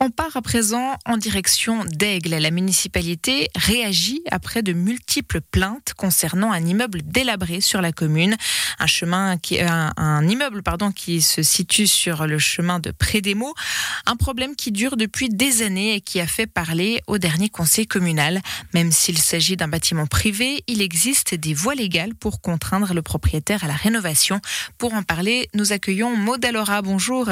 On part à présent en direction d'Aigle. La municipalité réagit après de multiples plaintes concernant un immeuble délabré sur la commune. Un chemin qui, un, un immeuble, pardon, qui se situe sur le chemin de Prédémo. Un problème qui dure depuis des années et qui a fait parler au dernier conseil communal. Même s'il s'agit d'un bâtiment privé, il existe des voies légales pour contraindre le propriétaire à la rénovation. Pour en parler, nous accueillons Maud. Bonjour.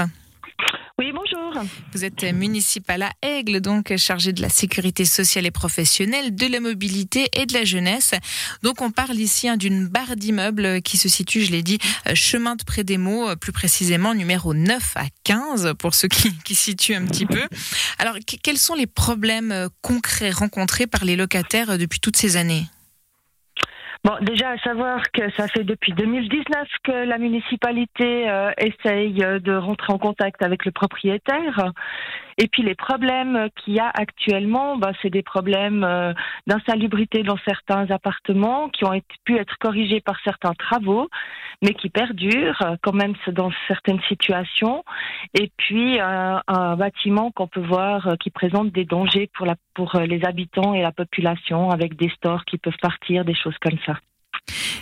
Vous êtes municipal à Aigle, donc chargé de la sécurité sociale et professionnelle, de la mobilité et de la jeunesse. Donc on parle ici hein, d'une barre d'immeubles qui se situe, je l'ai dit, euh, chemin de Prédémo, euh, plus précisément numéro 9 à 15, pour ceux qui, qui situent un petit peu. Alors quels sont les problèmes euh, concrets rencontrés par les locataires depuis toutes ces années? Bon, déjà à savoir que ça fait depuis 2019 que la municipalité euh, essaye euh, de rentrer en contact avec le propriétaire. Et puis les problèmes qu'il y a actuellement, bah, c'est des problèmes euh, d'insalubrité dans certains appartements qui ont pu être corrigés par certains travaux, mais qui perdurent quand même dans certaines situations. Et puis un bâtiment qu'on peut voir qui présente des dangers pour, la, pour les habitants et la population, avec des stores qui peuvent partir, des choses comme ça.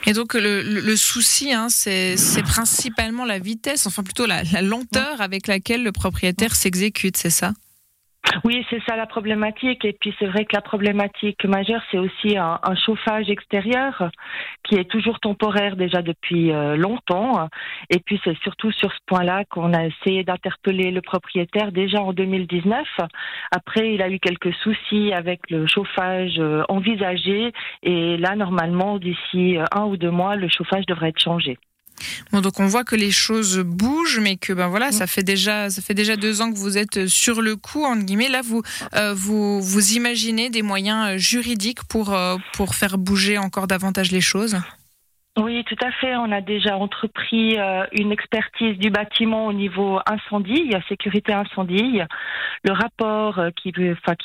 Et donc le, le souci, hein, c'est principalement la vitesse, enfin plutôt la, la lenteur avec laquelle le propriétaire s'exécute, c'est ça? Oui, c'est ça la problématique. Et puis c'est vrai que la problématique majeure, c'est aussi un, chauffage extérieur qui est toujours temporaire déjà depuis euh, longtemps. Et puis c'est surtout sur ce point-là qu'on a essayé d'interpeller le propriétaire déjà en 2019. Après, il a eu quelques soucis avec le chauffage euh, envisagé. Et là, normalement, d'ici un ou deux mois, le chauffage devrait être changé. Donc on voit que les choses bougent, mais que ben voilà, ça fait déjà ça fait déjà deux ans que vous êtes sur le coup entre guillemets. Là, vous euh, vous imaginez des moyens juridiques pour euh, pour faire bouger encore davantage les choses? Oui, tout à fait. On a déjà entrepris euh, une expertise du bâtiment au niveau incendie, sécurité incendie. Le rapport euh, qui,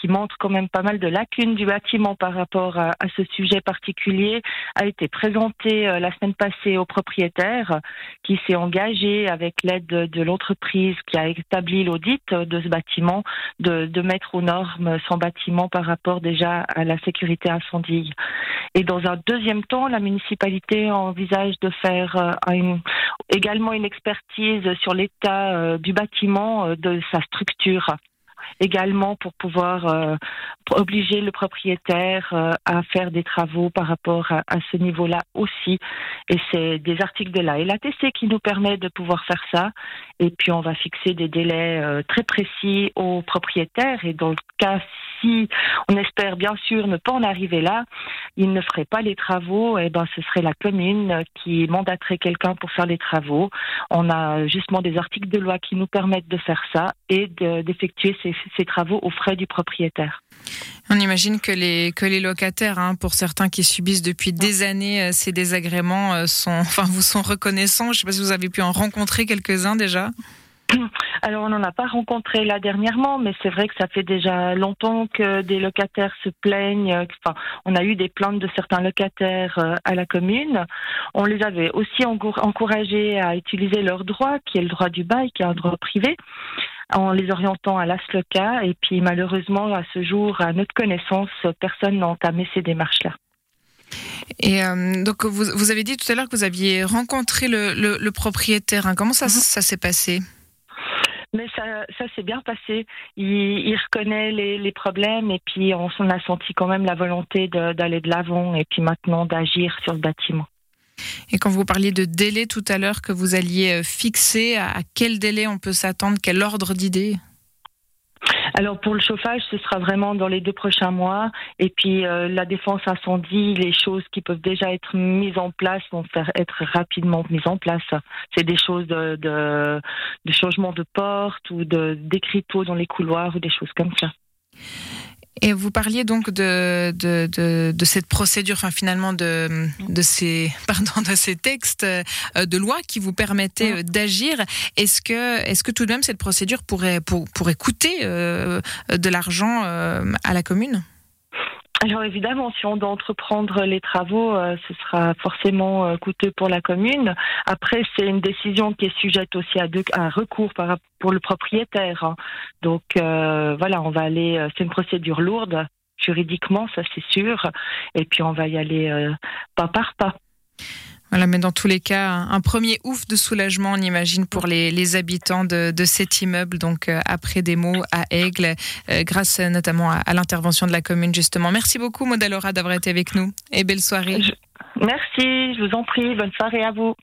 montre quand même pas mal de lacunes du bâtiment par rapport à, ce sujet particulier a été présenté euh, la semaine passée au propriétaire qui s'est engagé avec l'aide de, l'entreprise qui a établi l'audit de ce bâtiment de mettre aux normes son bâtiment par rapport déjà à la sécurité incendie. Et dans un deuxième temps, la municipalité envisage de faire euh, une, également une expertise sur l'état euh, du bâtiment, euh, de sa structure également pour pouvoir obliger le propriétaire à faire des travaux par rapport à, ce niveau-là aussi. Et c'est des articles de la LATC qui nous permettent de pouvoir faire ça. Et puis on va fixer des délais très précis aux propriétaires. Et dans le cas si on espère bien sûr ne pas en arriver là, il ne ferait pas les travaux, et ben ce serait la commune qui mandaterait quelqu'un pour faire les travaux. On a justement des articles de loi qui nous permettent de faire ça et d'effectuer ces, ces travaux aux frais du propriétaire. On imagine que les que les locataires, hein, pour certains qui subissent depuis des années euh, ces désagréments, euh, sont, enfin, vous sont reconnaissants. Je ne sais pas si vous avez pu en rencontrer quelques-uns déjà. Alors on n'en a pas rencontré là dernièrement, mais c'est vrai que ça fait déjà longtemps que des locataires se plaignent. Enfin, on a eu des plaintes de certains locataires euh, à la commune. On les avait aussi encouragés à utiliser leur droit, qui est le droit du bail, qui est un droit privé en les orientant à l'ASLOCA. Et puis malheureusement, à ce jour, à notre connaissance, personne n'a entamé ces démarches-là. Et euh, donc vous, vous, avez dit tout à l'heure que vous aviez rencontré le, le, le propriétaire. Hein. Comment ça, mm -hmm. ça s'est passé? Mais ça, ça s'est bien passé. Il, il reconnaît les, problèmes et puis on s'en a senti quand même la volonté d'aller de l'avant et puis maintenant d'agir sur le bâtiment. Et quand vous parliez de délai tout à l'heure que vous alliez fixer, à quel délai on peut s'attendre? Quel ordre d'idée? Alors pour le chauffage, ce sera vraiment dans les deux prochains mois. Et puis euh, la défense incendie, les choses qui peuvent déjà être mises en place vont faire être rapidement mises en place. C'est des choses de, changement de porte ou de d'écriteaux dans les couloirs ou des choses comme ça. Et vous parliez donc de, de, de, de, cette procédure, enfin finalement de, de, ces, pardon, de ces textes euh, de loi qui vous permettaient euh, d'agir. Est-ce que, est que tout de même cette procédure pourrait, pour, pourrait coûter euh, de l'argent euh, à la commune? Alors évidemment, si on doit entreprendre les travaux, euh, ce sera forcément euh, coûteux pour la commune. Après, c'est une décision qui est sujette aussi à, un recours par, pour le propriétaire. Hein. Donc euh, voilà, on va aller. c'est une procédure lourde juridiquement, ça c'est sûr. Et puis on va y aller pas par pas. Voilà, mais dans tous les cas, un premier ouf de soulagement, on imagine, pour les, habitants de, cet immeuble, donc euh, après des mots à Aigle, euh, grâce notamment à, l'intervention de la commune, justement. Merci beaucoup, Modalora, d'avoir été avec nous et belle soirée. Merci, je vous en prie, bonne soirée à vous.